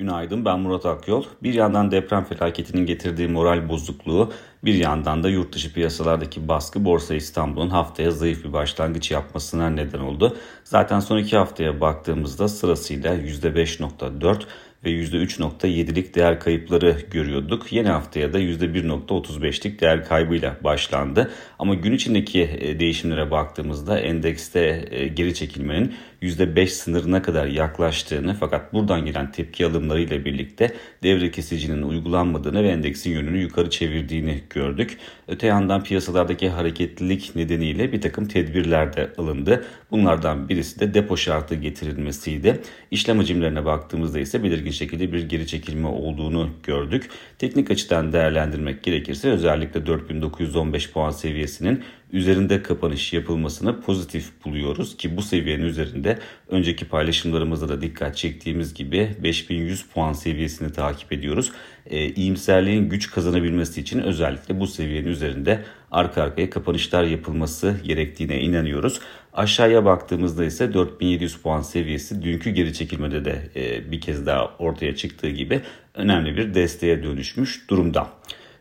Günaydın ben Murat Akyol. Bir yandan deprem felaketinin getirdiği moral bozukluğu, bir yandan da yurt dışı piyasalardaki baskı Borsa İstanbul'un haftaya zayıf bir başlangıç yapmasına neden oldu. Zaten son iki haftaya baktığımızda sırasıyla %5.4 ve %3.7'lik değer kayıpları görüyorduk. Yeni haftaya da %1.35'lik değer kaybıyla başlandı. Ama gün içindeki e, değişimlere baktığımızda endekste e, geri çekilmenin %5 sınırına kadar yaklaştığını fakat buradan gelen tepki alımlarıyla birlikte devre kesicinin uygulanmadığını ve endeksin yönünü yukarı çevirdiğini gördük. Öte yandan piyasalardaki hareketlilik nedeniyle bir takım tedbirler de alındı. Bunlardan birisi de depo şartı getirilmesiydi. İşlem hacimlerine baktığımızda ise belirgin şekilde bir geri çekilme olduğunu gördük. Teknik açıdan değerlendirmek gerekirse özellikle 4915 puan seviyesinin üzerinde kapanış yapılmasını pozitif buluyoruz ki bu seviyenin üzerinde önceki paylaşımlarımızda da dikkat çektiğimiz gibi 5100 puan seviyesini takip ediyoruz. E, iyimserliğin güç kazanabilmesi için özellikle bu seviyenin üzerinde arka arkaya kapanışlar yapılması gerektiğine inanıyoruz. Aşağıya baktığımızda ise 4700 puan seviyesi dünkü geri çekilmede de e, bir kez daha ortaya çıktığı gibi önemli bir desteğe dönüşmüş durumda.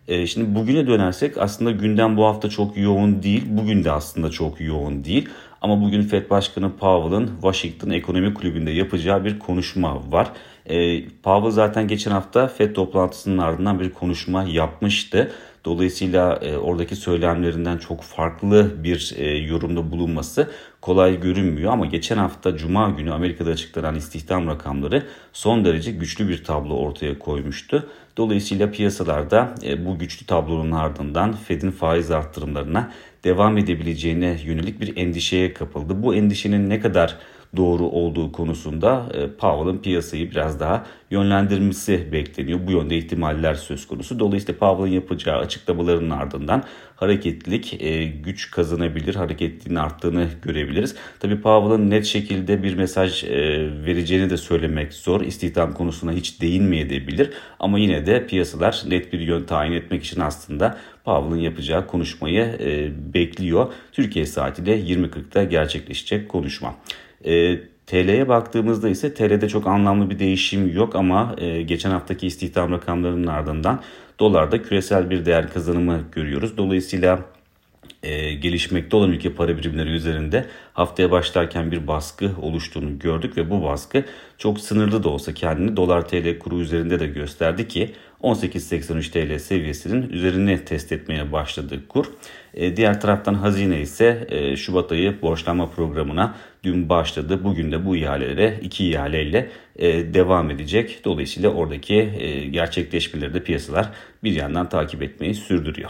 E, şimdi bugüne dönersek aslında gündem bu hafta çok yoğun değil. Bugün de aslında çok yoğun değil. Ama bugün FED Başkanı Powell'ın Washington Ekonomi Kulübü'nde yapacağı bir konuşma var. E, Powell zaten geçen hafta FED toplantısının ardından bir konuşma yapmıştı. Dolayısıyla e, oradaki söylemlerinden çok farklı bir e, yorumda bulunması kolay görünmüyor ama geçen hafta Cuma günü Amerika'da açıklanan istihdam rakamları son derece güçlü bir tablo ortaya koymuştu. Dolayısıyla piyasalarda e, bu güçlü tablonun ardından Fed'in faiz arttırımlarına devam edebileceğine yönelik bir endişeye kapıldı. Bu endişenin ne kadar doğru olduğu konusunda e, Powell'ın piyasayı biraz daha yönlendirmesi bekleniyor. Bu yönde ihtimaller söz konusu. Dolayısıyla Powell'ın yapacağı açıklamaların ardından hareketlilik e, güç kazanabilir, hareketliliğin arttığını görebiliriz. Tabi Powell'ın net şekilde bir mesaj e, vereceğini de söylemek zor. İstihdam konusuna hiç değinmeyebilir ama yine de piyasalar net bir yön tayin etmek için aslında Powell'ın yapacağı konuşmayı bekliyor. Türkiye saatiyle 20.40'da gerçekleşecek konuşma. E, TL'ye baktığımızda ise TL'de çok anlamlı bir değişim yok ama e, geçen haftaki istihdam rakamlarının ardından dolarda küresel bir değer kazanımı görüyoruz. Dolayısıyla e, gelişmekte olan ülke para birimleri üzerinde haftaya başlarken bir baskı oluştuğunu gördük ve bu baskı çok sınırlı da olsa kendini dolar TL kuru üzerinde de gösterdi ki 18.83 TL seviyesinin üzerine test etmeye başladı kur. E, diğer taraftan hazine ise e, Şubat ayı borçlanma programına dün başladı. Bugün de bu ihalelere iki ihaleyle e, devam edecek. Dolayısıyla oradaki e, gerçekleşmeleri de piyasalar bir yandan takip etmeyi sürdürüyor.